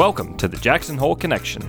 Welcome to the Jackson Hole Connection.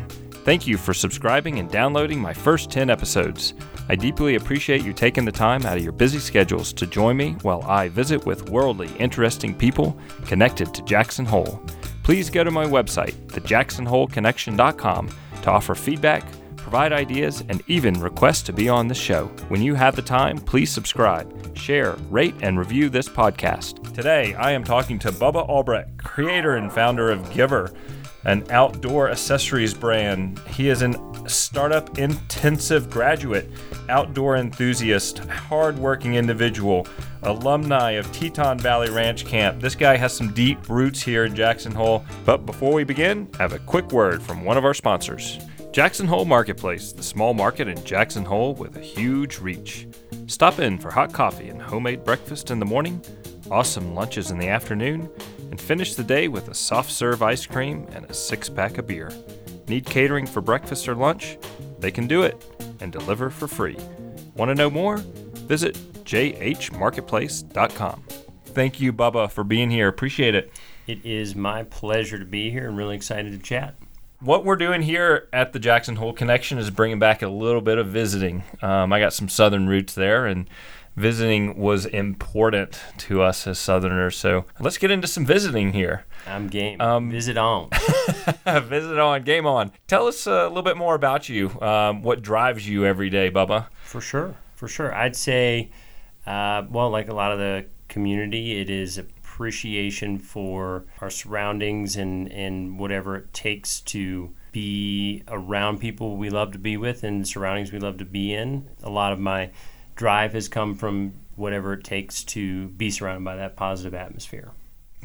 Thank you for subscribing and downloading my first 10 episodes. I deeply appreciate you taking the time out of your busy schedules to join me while I visit with worldly, interesting people connected to Jackson Hole. Please go to my website, thejacksonholeconnection.com, to offer feedback, provide ideas, and even request to be on the show. When you have the time, please subscribe, share, rate, and review this podcast. Today, I am talking to Bubba Albrecht, creator and founder of Give'r, an outdoor accessories brand. He is an startup intensive graduate, outdoor enthusiast, hardworking individual, alumni of Teton Valley Ranch Camp. This guy has some deep roots here in Jackson Hole. But before we begin, I have a quick word from one of our sponsors. Jackson Hole Marketplace, the small market in Jackson Hole with a huge reach. Stop in for hot coffee and homemade breakfast in the morning, awesome lunches in the afternoon, and finish the day with a soft serve ice cream and a six pack of beer. Need catering for breakfast or lunch? They can do it and deliver for free. Want to know more? Visit jhmarketplace.com. Thank you, Bubba, for being here. Appreciate it. It is my pleasure to be here and really excited to chat. What we're doing here at the Jackson Hole Connection is bringing back a little bit of visiting. Um, I got some southern roots there, and visiting was important to us as Southerners. So let's get into some visiting here. I'm game. Um, Visit on. Visit on. Game on. Tell us a little bit more about you. Um, what drives you every day, Bubba? For sure. For sure. I'd say, uh, well, like a lot of the community, it is appreciation for our surroundings and, and whatever it takes to be around people we love to be with and surroundings we love to be in. A lot of my drive has come from whatever it takes to be surrounded by that positive atmosphere.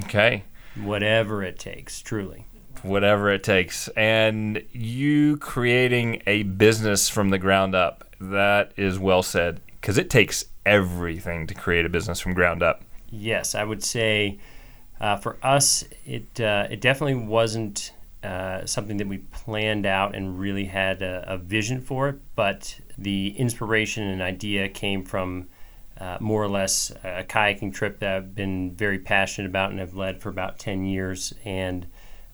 Okay. Whatever it takes, truly. Whatever it takes. And you creating a business from the ground up, that is well said, because it takes everything to create a business from ground up. Yes, I would say uh, for us, it uh, it definitely wasn't uh, something that we planned out and really had a, a, vision for it, but the inspiration and idea came from uh, more or less a kayaking trip that I've been very passionate about and have led for about 10 years. And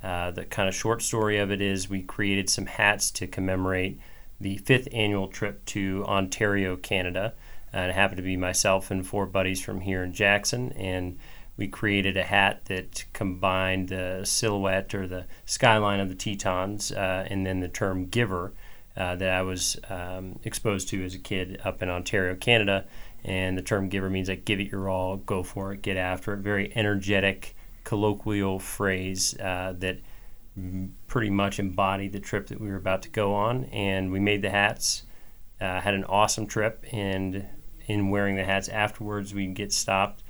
uh, the kind of short story of it is we created some hats to commemorate the fifth annual trip to Ontario, Canada. And it happened to be myself and four buddies from here in Jackson. And we created a hat that combined the silhouette or the skyline of the Tetons uh, and then the term giver uh, that I was um, exposed to as a kid up in Ontario, Canada. And the term giver means like give it your all, go for it, get after it. Very energetic, colloquial phrase uh, that pretty much embodied the trip that we were about to go on. And we made the hats, uh, had an awesome trip, and in wearing the hats afterwards, we'd get stopped.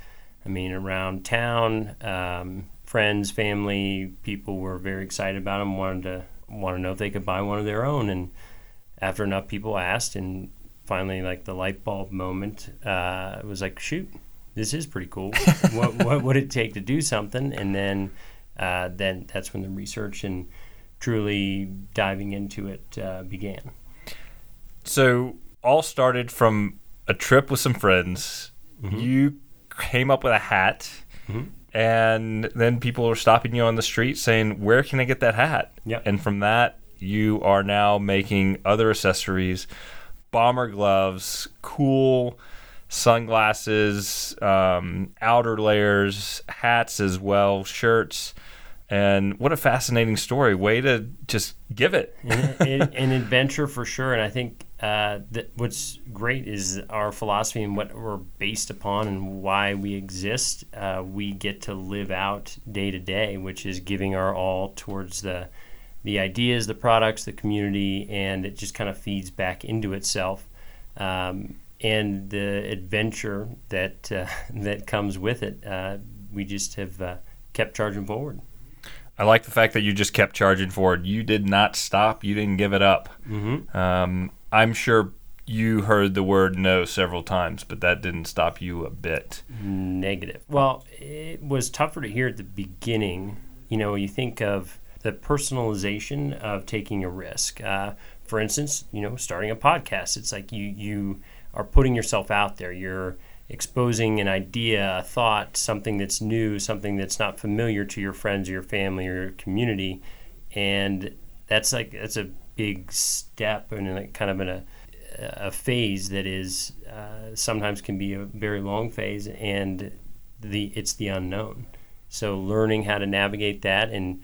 I mean, around town, um, friends, family, people were very excited about them, wanted to want to know if they could buy one of their own. And after enough people asked, and finally, like the light bulb moment, uh, it was like, shoot, this is pretty cool. what, what would it take to do something? And then, uh, then that's when the research and truly diving into it uh, began. So, all started from a trip with some friends. Mm-hmm. You came up with a hat. Mm-hmm. And then people were stopping you on the street saying, "Where can I get that hat?" Yeah. And from that, you are now making other accessories, bomber gloves, cool sunglasses, um, outer layers, hats as well, shirts. And what a fascinating story. Way to just give it. an, adventure for sure. And I think uh, that what's great is our philosophy and what we're based upon and why we exist. Uh, we get to live out day to day, which is giving our all towards the the ideas, the products, the community, and it just kind of feeds back into itself. Um, and the adventure that uh, that comes with it, uh, we just have uh, kept charging forward. I like the fact that you just kept charging forward. You did not stop. You didn't give it up. Mm-hmm. Um, I'm sure you heard the word no several times, but that didn't stop you a bit. Negative. Well, it was tougher to hear at the beginning. You know, you think of the personalization of taking a risk. Uh, for instance, you know, starting a podcast. It's like you you are putting yourself out there. You're exposing an idea, a thought, something that's new, something that's not familiar to your friends or your family or your community and that's like that's a big step and kind of in a a phase that is uh, sometimes can be a very long phase and the it's the unknown so learning how to navigate that and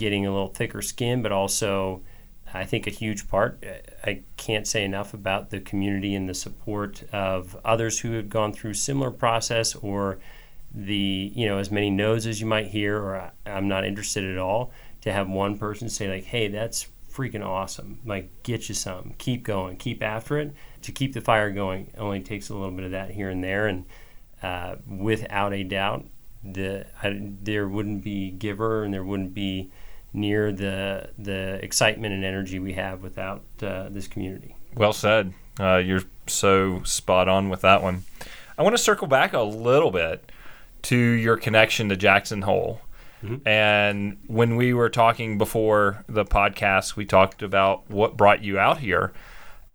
getting a little thicker skin but also I think a huge part. I can't say enough about the community and the support of others who have gone through similar process or the you know as many no's as you might hear or I'm not interested at all to have one person say like hey that's freaking awesome. Like get you some. Keep going. Keep after it. To keep the fire going it only takes a little bit of that here and there and uh, without a doubt the I, there wouldn't be giver and there wouldn't be near the the excitement and energy we have without uh, this community. Well said. Uh, you're so spot on with that one. I want to circle back a little bit to your connection to Jackson Hole. Mm-hmm. And when we were talking before the podcast, we talked about what brought you out here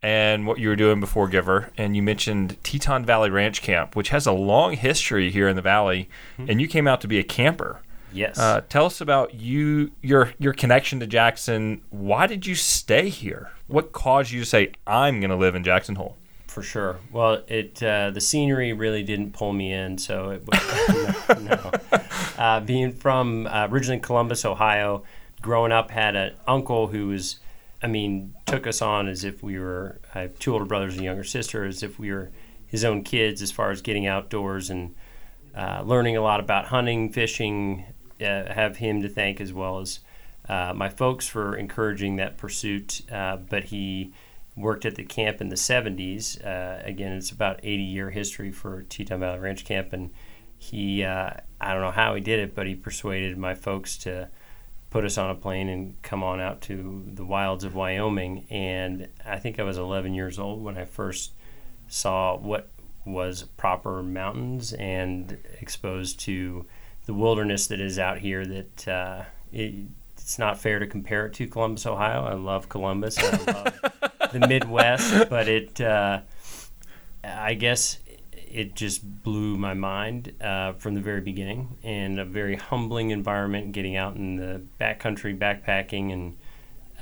and what you were doing before Give'r. And you mentioned Teton Valley Ranch Camp, which has a long history here in the valley. Mm-hmm. And you came out to be a camper. Yes. Uh, tell us about you, your your connection to Jackson. Why did you stay here? What caused you to say I'm going to live in Jackson Hole? For sure. Well, it uh, the scenery really didn't pull me in, so it was no. no. Uh, being from uh, originally Columbus, Ohio, growing up, had an uncle who was, I mean, took us on as if we were. I have two older brothers and a younger sister, as if we were his own kids, as far as getting outdoors and uh, learning a lot about hunting, fishing, uh, have him to thank as well as uh, my folks for encouraging that pursuit. Uh, but he worked at the camp in the 70s. Uh, again, it's about 80 year history for Teton Valley Ranch Camp, and he I don't know how he did it, but he persuaded my folks to put us on a plane and come on out to the wilds of Wyoming. And I think I was 11 years old when I first saw what was proper mountains and exposed to the wilderness that is out here that uh, it, it's not fair to compare it to Columbus, Ohio. I love Columbus. I love the Midwest, but it, uh, I guess, it just blew my mind uh, from the very beginning, and a very humbling environment. Getting out in the backcountry, backpacking, and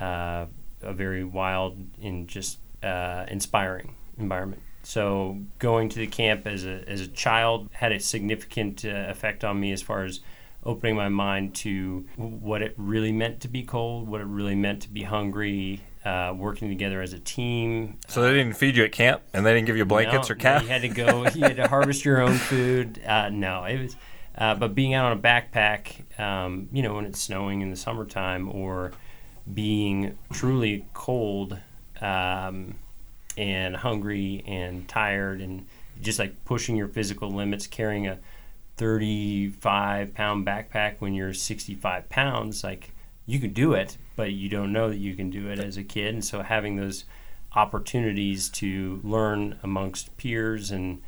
uh, a very wild and just uh, inspiring environment. So going to the camp as a, as a child had a significant uh, effect on me as far as opening my mind to what it really meant to be cold, what it really meant to be hungry, uh, working together as a team. So they didn't feed you at camp, and they didn't give you blankets no, or cap. You had to go. you had to harvest your own food. Uh, no, it was. Uh, but being out on a backpack, um, you know, when it's snowing in the summertime, or being truly cold, um, and hungry and tired and just like pushing your physical limits, carrying a 35 pound backpack when you're 65 pounds, like you can do it, but you don't know that you can do it as a kid. And so having those opportunities to learn amongst peers and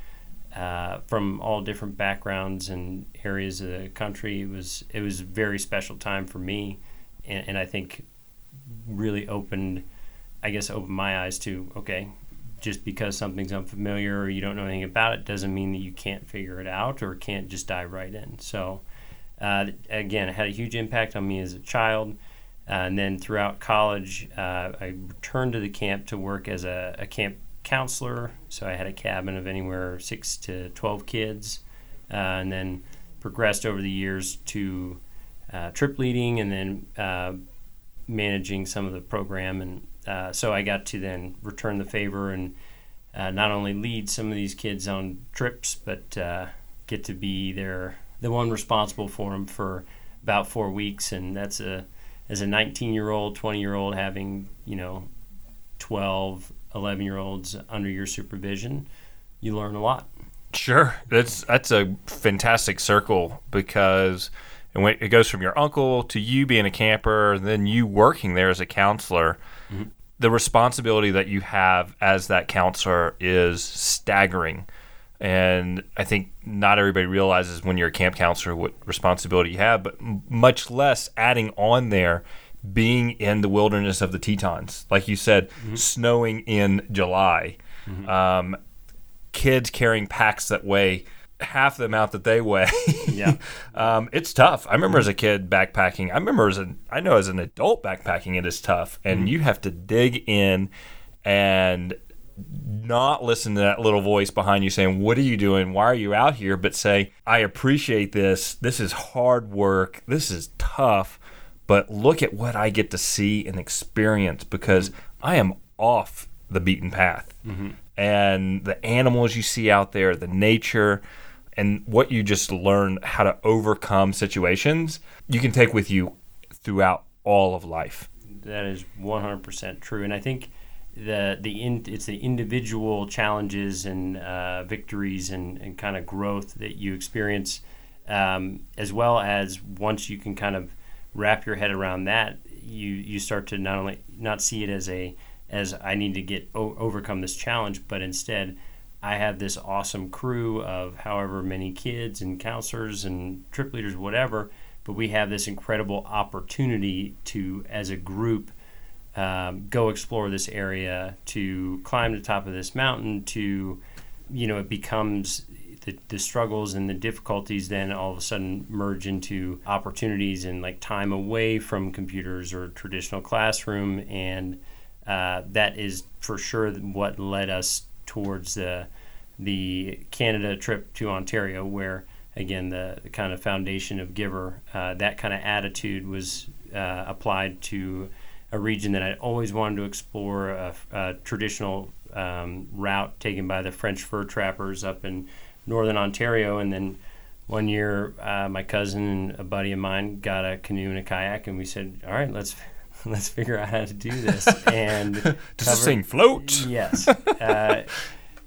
uh, from all different backgrounds and areas of the country, it was it was a very special time for me, and, and I think really opened I guess opened my eyes to okay, just because something's unfamiliar or you don't know anything about it doesn't mean that you can't figure it out or can't just dive right in. So, uh, again, it had a huge impact on me as a child. Uh, and then throughout college, uh, I returned to the camp to work as a, a, camp counselor. So I had a cabin of anywhere six to 12 kids. Uh, and then progressed over the years to uh, trip leading and then uh, managing some of the program and uh, so I got to then return the favor and uh, not only lead some of these kids on trips, but uh, get to be their the one responsible for them for about four weeks, and that's a as a 19 year old, 20 year old having you know 12, 11 year olds under your supervision, you learn a lot. Sure, that's that's a fantastic circle because and it goes from your uncle to you being a camper, and then you working there as a counselor. Mm-hmm. The responsibility that you have as that counselor is staggering. And I think not everybody realizes when you're a camp counselor what responsibility you have, but much less adding on there being in the wilderness of the Tetons. Like you said, mm-hmm. snowing in July, mm-hmm. um, kids carrying packs that weigh half the amount that they weigh. Yeah. um, it's tough. I remember as a kid backpacking. I remember as an I know as an adult backpacking it is tough, and Mm-hmm. you have to dig in and not listen to that little voice behind you saying, "What are you doing? Why are you out here?" But say, "I appreciate this. This is hard work. This is tough." But look at what I get to see and experience because I am off the beaten path and the animals you see out there, the nature, and what you just learn how to overcome situations, you can take with you throughout all of life. That is 100% true, and I think the the in, it's the individual challenges and uh, victories and, and kind of growth that you experience, um, as well as once you can kind of wrap your head around that, you you start to not only not see it as a as I need to get o- overcome this challenge, but instead. I have this awesome crew of however many kids and counselors and trip leaders, whatever, but we have this incredible opportunity to, as a group, um, go explore this area, to climb the top of this mountain, to, you know, it becomes the, the struggles and the difficulties then all of a sudden merge into opportunities and like time away from computers or traditional classroom. And uh, that is for sure what led us towards the, the Canada trip to Ontario, where again the, the kind of foundation of Give'r, uh, that kind of attitude was uh, applied to a region that I'd always wanted to explore, a, a traditional um, route taken by the French fur trappers up in northern Ontario, and then. One year, uh, my cousin and a buddy of mine got a canoe and a kayak, and we said, "All right, let's let's figure out how to do this." And Does this cover- thing float? Yes. Uh,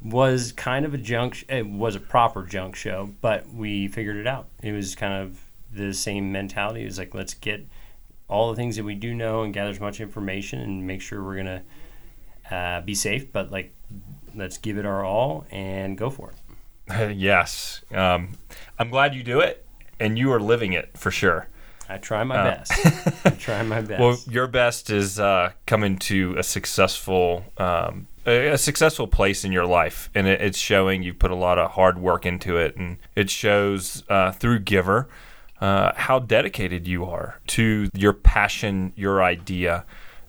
was kind of a junk. Sh- it was a proper junk show, but we figured it out. It was kind of the same mentality. It was like let's get all the things that we do know and gather as much information and make sure we're gonna uh, be safe. But like, let's give it our all and go for it. yes. Um, I'm glad you do it, and you are living it for sure. I try my Uh, best. I try my best. Well, your best is uh, coming to a successful, um, a, a successful place in your life, and it, it's showing you've put a lot of hard work into it, and it shows uh, through Give'r uh, how dedicated you are to your passion, your idea,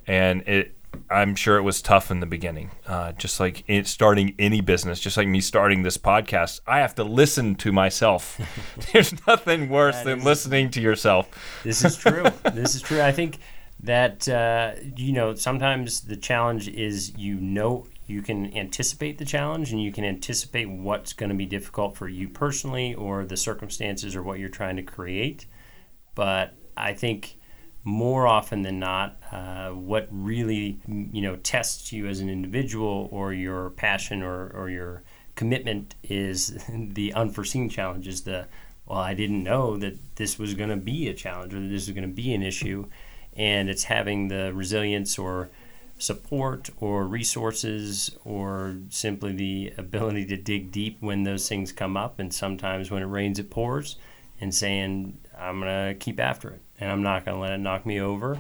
and it. I'm sure it was tough in the beginning, uh, just like it, starting any business, just like me starting this podcast. I have to listen to myself. There's nothing worse That than is- listening to yourself. This is true. this is true. I think that uh, you know sometimes the challenge is you know you can anticipate the challenge and you can anticipate what's going to be difficult for you personally or the circumstances or what you're trying to create. But I think more often than not, uh, what really you know tests you as an individual or your passion or, or your commitment is the unforeseen challenges. The well, I didn't know that this was going to be a challenge or that this was going to be an issue, and it's having the resilience or support or resources or simply the ability to dig deep when those things come up and sometimes when it rains it pours and saying i'm going to keep after it and i'm not going to let it knock me over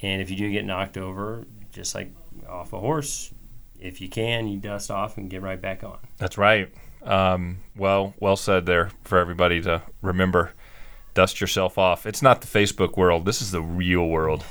and if you do get knocked over just like off a horse if you can you dust off and get right back on That's right. Um, well, well said there for everybody to remember. Dust yourself off. It's not the Facebook world. This is the real world.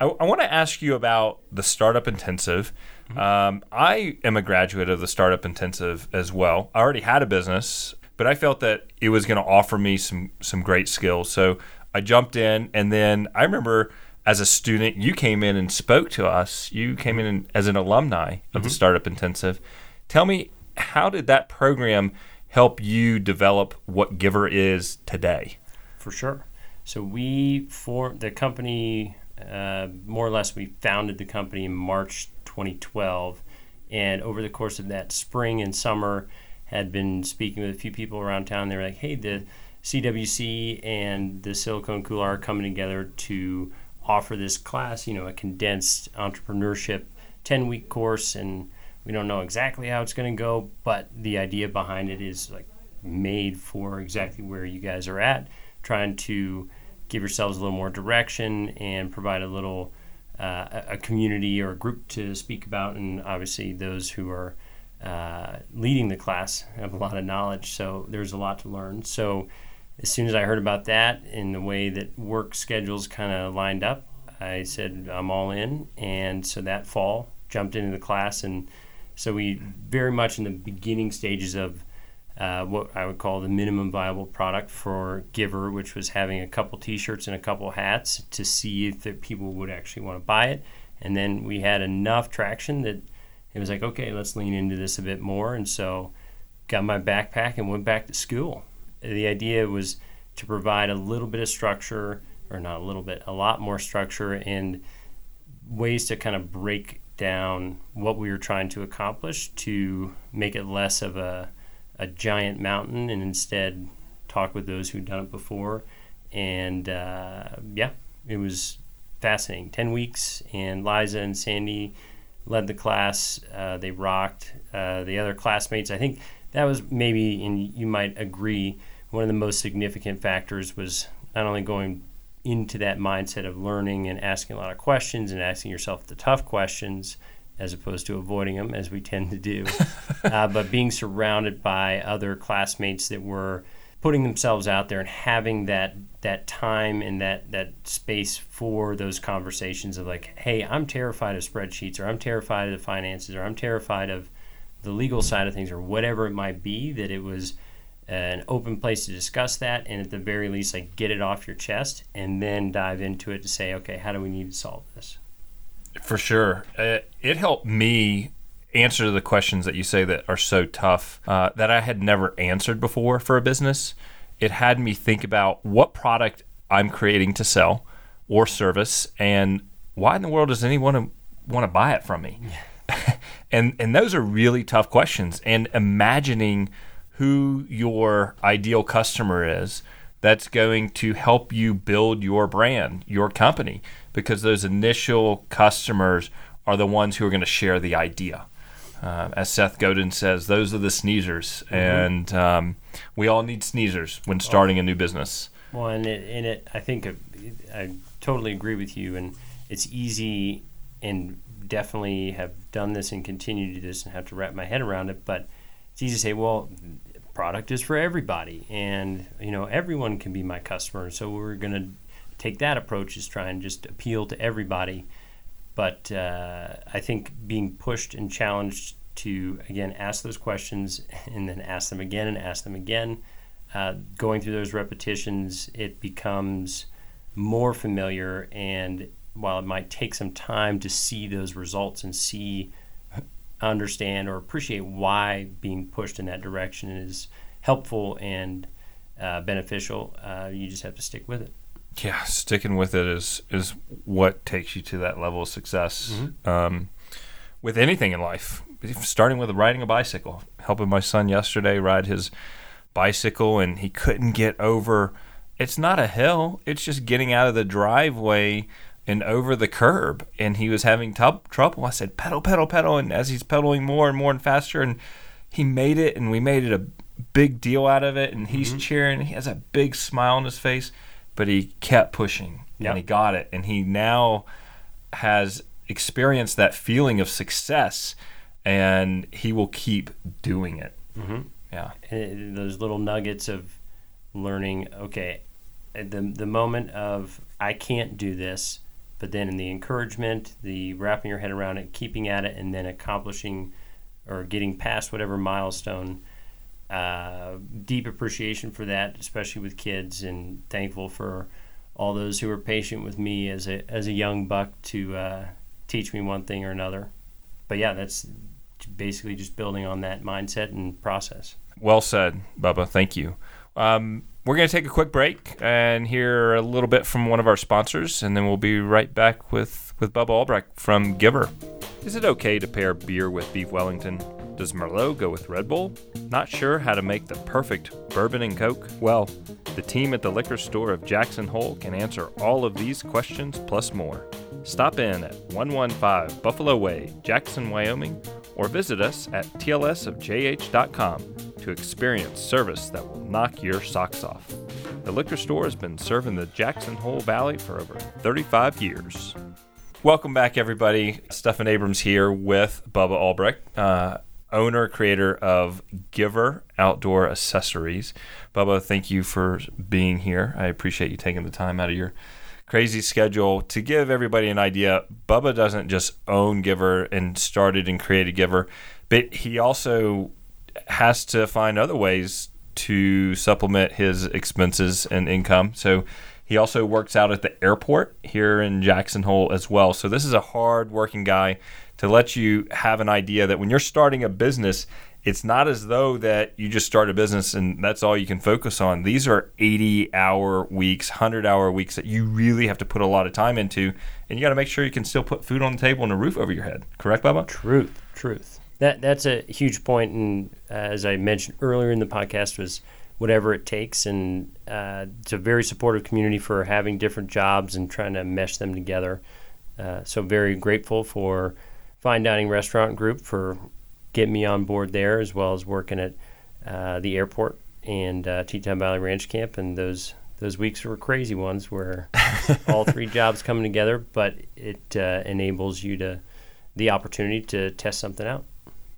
I, I want to ask you about the Startup Intensive. Um, I am a graduate of the Startup Intensive as well. I already had a business, but I felt that it was going to offer me some some great skills. So I jumped in, and then I remember as a student, you came in and spoke to us. You came in as an alumni of the Startup Intensive. Tell me, how did that program help you develop what Give'r is today? For sure. So we for the company, uh, more or less, we founded the company in March 2012, and over the course of that spring and summer, had been speaking with a few people around town. They were like, "Hey, the CWC and the Silicon Couloir are coming together to offer this class. You know, a condensed entrepreneurship 10 week course, and we don't know exactly how it's going to go, but the idea behind it is like made for exactly where you guys are at, trying to give yourselves a little more direction and provide a little uh, a- community or a group to speak about, and obviously those who are uh, leading the class. Have a lot of knowledge, so there's a lot to learn. So as soon as I heard about that and the way that work schedules kind of lined up, I said I'm all in. And so that fall jumped into the class, and so we very much in the beginning stages of uh, what I would call the minimum viable product for Give'r, which was having a couple T-shirts and a couple hats to see if the people would actually want to buy it. And then we had enough traction that it was like, okay, let's lean into this a bit more. And so got my backpack and went back to school. The idea was to provide a little bit of structure, or not a little bit, a lot more structure and ways to kind of break down what we were trying to accomplish to make it less of a a giant mountain and instead talk with those who'd done it before. And uh, yeah, it was fascinating. 10 weeks, and Liza and Sandy led the class. Uh, they rocked. Uh, the other classmates, I think that was maybe, and you might agree, one of the most significant factors was not only going into that mindset of learning and asking a lot of questions and asking yourself the tough questions as opposed to avoiding them as we tend to do. uh, but being surrounded by other classmates that were putting themselves out there and having that that time and that that space for those conversations of like, hey, I'm terrified of spreadsheets, or I'm terrified of the finances, or I'm terrified of the legal side of things, or whatever it might be. That it was an open place to discuss that, and at the very least, like get it off your chest, and then dive into it to say, okay, how do we need to solve this? For sure. Uh, it helped me answer the questions that you say that are so tough uh, that I had never answered before for a business. It had me think about what product I'm creating to sell or service and why in the world does anyone want to buy it from me? and and those are really tough questions and imagining who your ideal customer is that's going to help you build your brand, your company, because those initial customers are the ones who are going to share the idea. Uh, as Seth Godin says, those are the sneezers, mm-hmm. and um, we all need sneezers when starting a new business. Well, and it, and it, I think I totally agree with you, and it's easy, and definitely have done this and continue to do this, and have to wrap my head around it. But it's easy to say, well, product is for everybody, and you know everyone can be my customer. So we're going to take that approach is try and just appeal to everybody. But uh, I think being pushed and challenged to again ask those questions and then ask them again and ask them again, uh, going through those repetitions, it becomes more familiar. And while it might take some time to see those results and see understand or appreciate why being pushed in that direction is helpful and uh, beneficial. Uh, you just have to stick with it. Yeah, sticking with it is is what takes you to that level of success. Mm-hmm. Um, with anything in life, starting with riding a bicycle, helping my son yesterday ride his bicycle, and he couldn't get over. It's not a hill; it's just getting out of the driveway and over the curb, and he was having t- trouble. I said, pedal, pedal, pedal, and as he's pedaling more and more and faster, and he made it, and we made it a big deal out of it, and he's mm-hmm. cheering. He has a big smile on his face, but he kept pushing, yep. and he got it, and he now has experienced that feeling of success, and he will keep doing it. Mm-hmm. Yeah, and those little nuggets of learning. Okay, the the moment of I can't do this but then in the encouragement, the wrapping your head around it, keeping at it, and then accomplishing or getting past whatever milestone. Uh, deep appreciation for that, especially with kids, and thankful for all those who were patient with me as a as a young buck to uh, teach me one thing or another. But yeah, that's basically just building on that mindset and process. Well said, Bubba. Thank you. Um, we're going to take a quick break and hear a little bit from one of our sponsors, and then we'll be right back with, with Bubba Albrecht from Give'r. Is it okay to pair beer with beef Wellington? Does Merlot go with Red Bull? Not sure how to make the perfect bourbon and Coke? Well, the team at the liquor store of Jackson Hole can answer all of these questions plus more. Stop in at 115 Buffalo Way, Jackson, Wyoming, or visit us at tlsofjh.com to experience service that will knock your socks off. The liquor store has been serving the Jackson Hole Valley for over 35 years. Welcome back, everybody. Stephan Abrams here with Bubba Albrecht. Uh, owner, creator of Give'r Outdoor Accessories. Bubba, thank you for being here. I appreciate you taking the time out of your crazy schedule. To give everybody an idea, Bubba doesn't just own Give'r and started and created Give'r, but he also has to find other ways to supplement his expenses and income. So he also works out at the airport here in Jackson Hole as well. So this is a hard working guy to let you have an idea that when you're starting a business, it's not as though that you just start a business and that's all you can focus on. These are 80 hour weeks, 100 hour weeks that you really have to put a lot of time into. And you got to make sure you can still put food on the table and a roof over your head. Correct, Bubba? Truth, truth. That that's a huge point, and uh, as I mentioned earlier in the podcast, was whatever it takes. And uh, it's a very supportive community for having different jobs and trying to mesh them together. Uh, so very grateful for Fine Dining Restaurant Group for getting me on board there, as well as working at uh, the airport and uh, Teton Valley Ranch Camp. And those those weeks were crazy ones where all three jobs coming together, but it uh, enables you to the opportunity to test something out.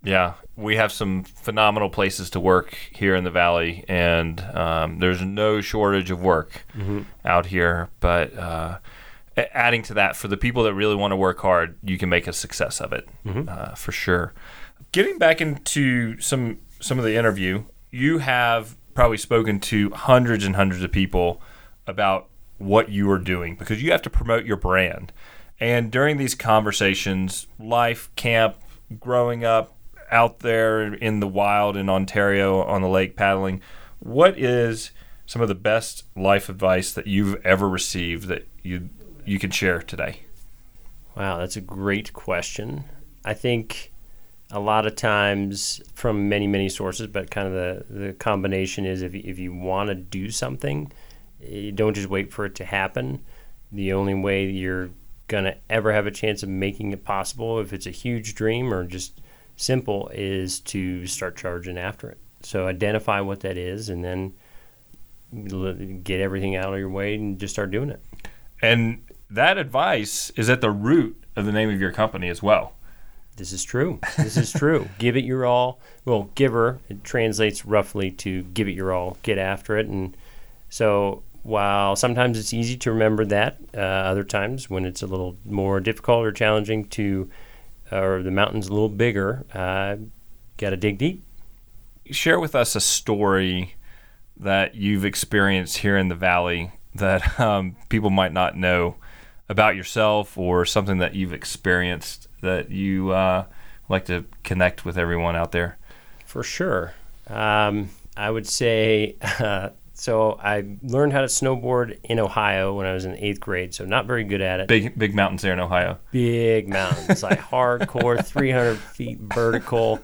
Yeah, we have some phenomenal places to work here in the valley, and um, there's no shortage of work mm-hmm. out here. But uh, adding to that, for the people that really want to work hard, you can make a success of it mm-hmm. uh, for sure. Getting back into some some of the interview, you have probably spoken to hundreds and hundreds of people about what you are doing because you have to promote your brand. And during these conversations, life, camp, growing up, out there in the wild in Ontario on the lake paddling, what is some of the best life advice that you've ever received that you you can share today? Wow, that's a great question. I think a lot of times from many many sources, but kind of the the combination is if if you want to do something, you don't just wait for it to happen. The only way you're gonna ever have a chance of making it possible if it's a huge dream or just simple is to start charging after it. So identify what that is and then get everything out of your way and just start doing it. And that advice is at the root of the name of your company as well. This is true. This is true. give it your all. Well, giver, it translates roughly to give it your all, get after it. And so while sometimes it's easy to remember that, uh, other times when it's a little more difficult or challenging to or the mountain's a little bigger, uh, got to dig deep. Share with us a story that you've experienced here in the valley that um, people might not know about yourself or something that you've experienced that you uh, like to connect with everyone out there. For sure. Um, I would say uh, so I learned how to snowboard in Ohio when I was in eighth grade. So not very good at it. Big big mountains there in Ohio. Big mountains, like hardcore, 300 feet vertical.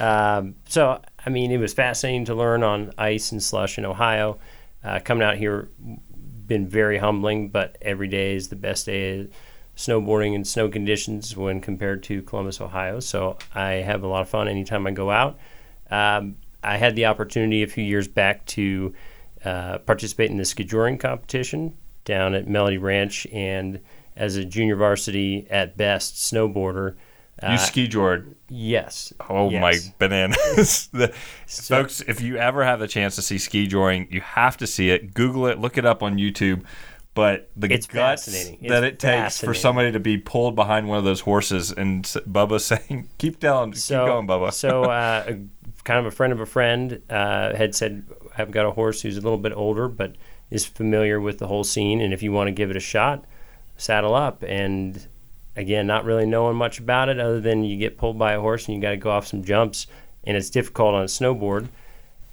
Um, so I mean, it was fascinating to learn on ice and slush in Ohio. Uh, coming out here, been very humbling, but every day is the best day snowboarding in snow conditions when compared to Columbus, Ohio. So I have a lot of fun anytime I go out. Um, I had the opportunity a few years back to uh, participate in the skijoring competition down at Melody Ranch, and as a junior varsity at best snowboarder. Uh, you ski jored. Yes. Oh yes. my bananas. the, so, folks, if you ever have the chance to see ski joring, you have to see it. Google it, look it up on YouTube. But the it's guts that it takes for somebody to be pulled behind one of those horses and Bubba saying, keep down, so, keep going, Bubba. so, uh, kind of a friend of a friend uh, had said, I've got a horse who's a little bit older, but is familiar with the whole scene. And if you want to give it a shot, saddle up. And again, not really knowing much about it other than you get pulled by a horse and you got to go off some jumps, and it's difficult on a snowboard.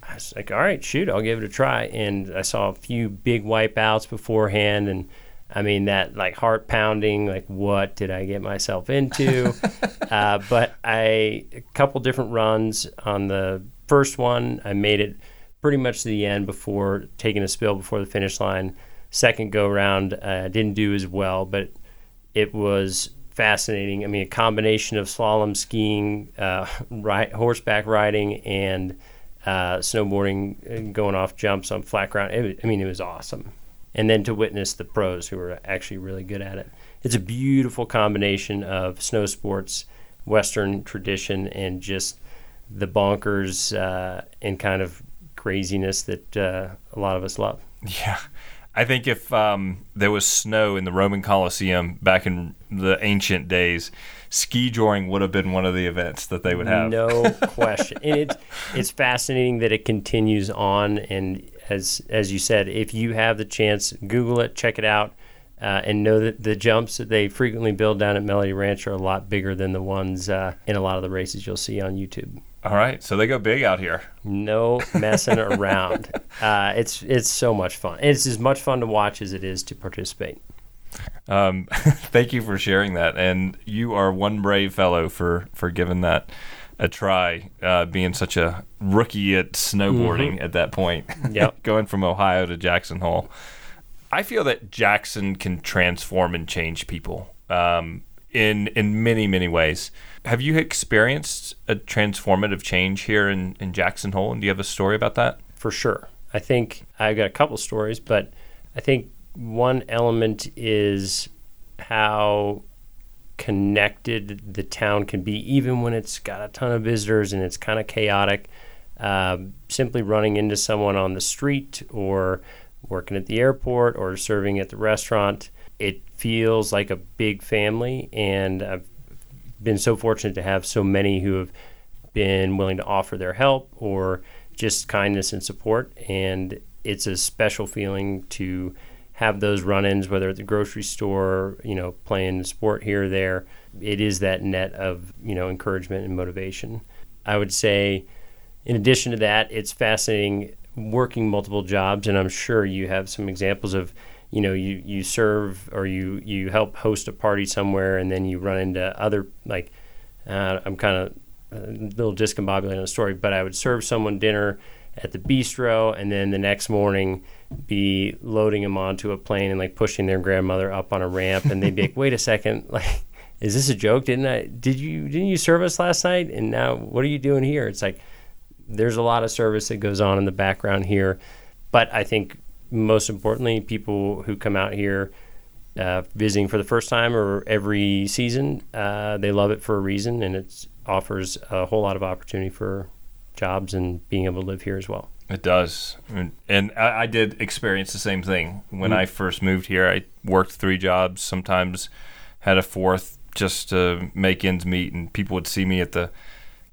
I was like, all right, shoot, I'll give it a try. And I saw a few big wipeouts beforehand, and I mean that like heart pounding, like what did I get myself into? uh, but I a couple different runs on the first one, I made it pretty much to the end before taking a spill before the finish line. Second go round, uh, didn't do as well, but it was fascinating. I mean, a combination of slalom skiing, uh, ride, horseback riding, and uh, snowboarding, going off jumps on flat ground. It, I mean, it was awesome. And then to witness the pros who were actually really good at it. It's a beautiful combination of snow sports, Western tradition, and just the bonkers uh, and kind of craziness that uh, a lot of us love. Yeah. I think if um, there was snow in the Roman Colosseum back in the ancient days, ski joring would have been one of the events that they would have. No question. and it's it's fascinating that it continues on. And as as you said, if you have the chance, Google it, check it out, uh, and know that the jumps that they frequently build down at Melody Ranch are a lot bigger than the ones uh, in a lot of the races you'll see on YouTube. All right, so they go big out here. No messing around. Uh, it's it's so much fun. It's as much fun to watch as it is to participate. Um, thank you for sharing that, and you are one brave fellow for for giving that a try. Uh, being such a rookie at snowboarding Mm-hmm. at that point, Yep. going from Ohio to Jackson Hole. I feel that Jackson can transform and change people um, in in many many ways. Have you experienced a transformative change here in, in Jackson Hole, and do you have a story about that? for sure. I think I've got a couple stories, but I think one element is how connected the town can be, even when it's got a ton of visitors and it's kind of chaotic. Um, simply running into someone on the street or working at the airport or serving at the restaurant, it feels like a big family. And I've been so fortunate to have so many who have been willing to offer their help or just kindness and support. And it's a special feeling to have those run-ins, whether at the grocery store, you know, playing sport here or there. It is that net of you know encouragement and motivation. I would say, in addition to that, it's fascinating working multiple jobs, and I'm sure you have some examples of you know you you serve or you you help host a party somewhere, and then you run into other like uh, I'm kind of a little discombobulated on the story, but I would serve someone dinner at the bistro, and then the next morning be loading them onto a plane and like pushing their grandmother up on a ramp, and they'd be like, "Wait a second, like, is this a joke? Didn't I? Did you didn't you serve us last night? And now what are you doing here?" It's like there's a lot of service that goes on in the background here, but I think most importantly, people who come out here uh, visiting for the first time or every season, uh, they love it for a reason, and it offers a whole lot of opportunity for jobs and being able to live here as well. It does, and, and I, I did experience the same thing when I first moved here. I worked three jobs, sometimes had a fourth just to make ends meet, and people would see me at the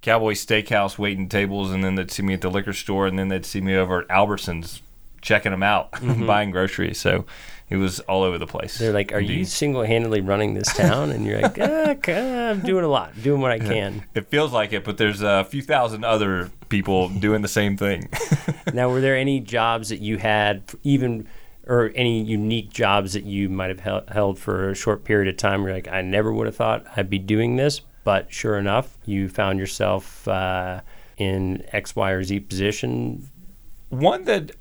Cowboy Steakhouse waiting tables, and then they'd see me at the liquor store, and then they'd see me over at Albertsons checking them out, buying groceries. So it was all over the place. They're like, "Are you single-handedly running this town?" And you're like, ah, I'm doing a lot, doing what I can. It feels like it, but there's a few thousand other people doing the same thing. now, were there any jobs that you had, even or any unique jobs that you might have held, held for a short period of time? Where you're like, I never would have thought I'd be doing this, but sure enough, you found yourself uh, in X, Y, or Z position. One that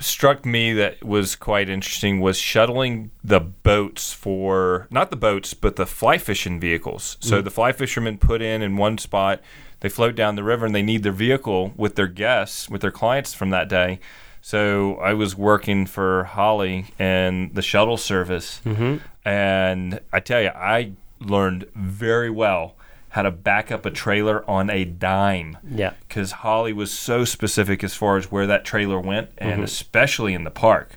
struck me that was quite interesting was shuttling the boats for not the boats but the fly fishing vehicles. So mm. the fly fishermen put in in one spot, they float down the river and they need their vehicle with their guests, with their clients from that day. So I was working for Holly and the shuttle service, mm-hmm. and I tell you, I learned very well how to back up a trailer on a dime Yeah, because Holly was so specific as far as where that trailer went, and especially in the park.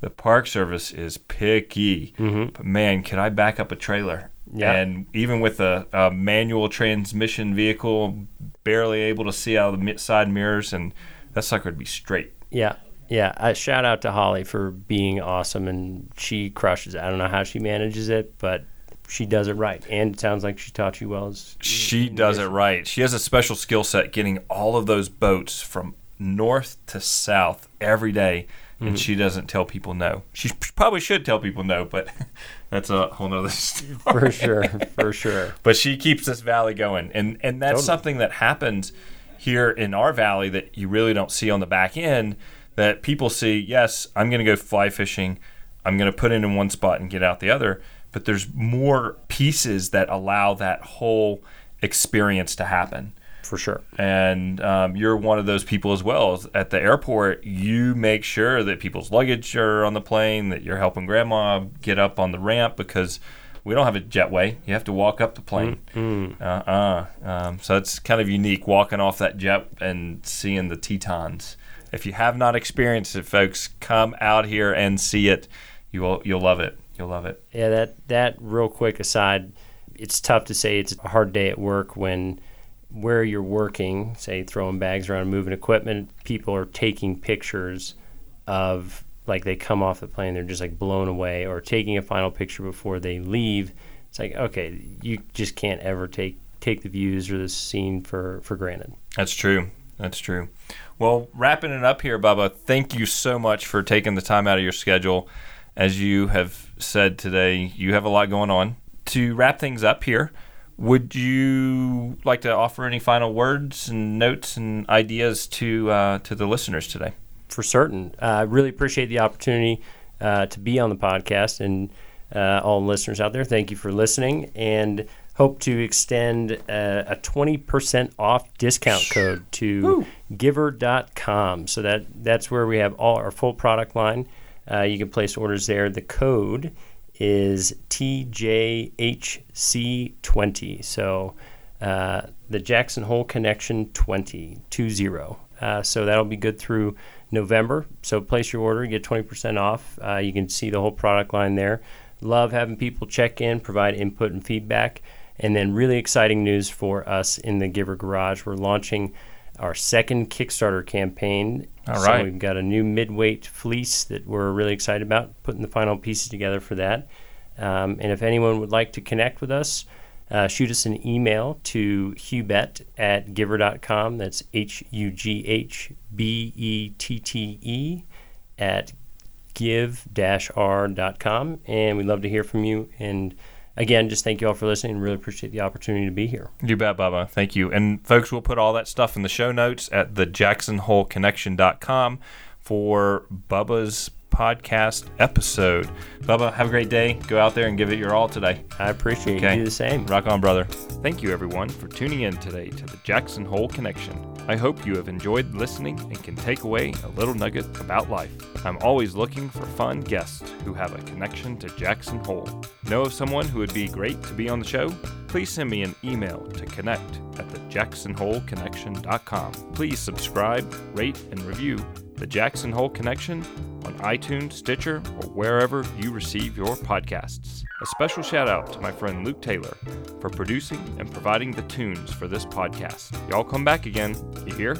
The park service is picky, but man, could I back up a trailer? Yeah. And even with a, a manual transmission vehicle, barely able to see out of the side mirrors, and that sucker would be straight. yeah, yeah. Uh, shout out to Holly for being awesome, and she crushes it. I don't know how she manages it, but she does it right, and it sounds like she taught you well. As, She does it right. She has a special skill set getting all of those boats from north to south every day, and mm-hmm. she doesn't tell people no. She probably should tell people no, but that's a whole nother story. for sure, for sure. But she keeps this valley going, and and that's Totally. something that happens here in our valley that you really don't see on the back end. That people see, yes, I'm going to go fly fishing, I'm going to put in in one spot and get out the other. But there's more pieces that allow that whole experience to happen For sure. and um, you're one of those people as well. At the airport, you make sure that people's luggage are on the plane, that you're helping grandma get up on the ramp because we don't have a jetway. You have to walk up the plane. Mm. Uh-uh. Um, so it's kind of unique walking off that jet and seeing the Tetons. If you have not experienced it, folks, come out here and see it. You will you'll love it. You'll love it. Yeah, that that real quick aside, it's tough to say it's a hard day at work when where you're working, say throwing bags around, moving equipment, people are taking pictures of like they come off the plane, they're just like blown away, or taking a final picture before they leave. It's like okay, you just can't ever take take the views or the scene for for granted. That's true. That's true. Well, wrapping it up here, Bubba, thank you so much for taking the time out of your schedule. As you have said today, you have a lot going on. To wrap things up here, would you like to offer any final words and notes and ideas to uh, to the listeners today? For certain. I uh, really appreciate the opportunity uh, to be on the podcast and uh, all the listeners out there. Thank you for listening and hope to extend a, a 20% off discount code to Woo. give-r.com. So that, that's where we have all our full product line. Uh, you can place orders there. The code is TJHC20. So uh, the Jackson Hole Connection 20, 20. Uh, so that'll be good through November. So place your order, get 20% off. Uh, you can see the whole product line there. Love having people check in, provide input and feedback. And then, really exciting news for us in the Give'r Garage. We're launching our second Kickstarter campaign. All right. So we've got a new midweight fleece that we're really excited about, putting the final pieces together for that. Um, and if anyone would like to connect with us, uh, shoot us an email to hughbette at give-r.com. That's H U G H B E T T E at give-r.com. And we'd love to hear from you. And again, just thank you all for listening. Really appreciate the opportunity to be here. You bet, Bubba. Thank you. And folks, we'll put all that stuff in the show notes at the jacksonholeconnection.com for Bubba's podcast episode. Bubba, have a great day. Go out there and give it your all today. I appreciate okay. you. Do the same. Rock on, brother. Thank you, everyone, for tuning in today to the Jackson Hole Connection. I hope you have enjoyed listening and can take away a little nugget about life. I'm always looking for fun guests who have a connection to Jackson Hole. Know of someone who would be great to be on the show? Please send me an email to connect at thejacksonholeconnection.com. Please subscribe, rate, and review the Jackson Hole Connection on iTunes, Stitcher, or wherever you receive your podcasts. A special shout out to my friend Luke Taylor for producing and providing the tunes for this podcast. Y'all come back again, you hear?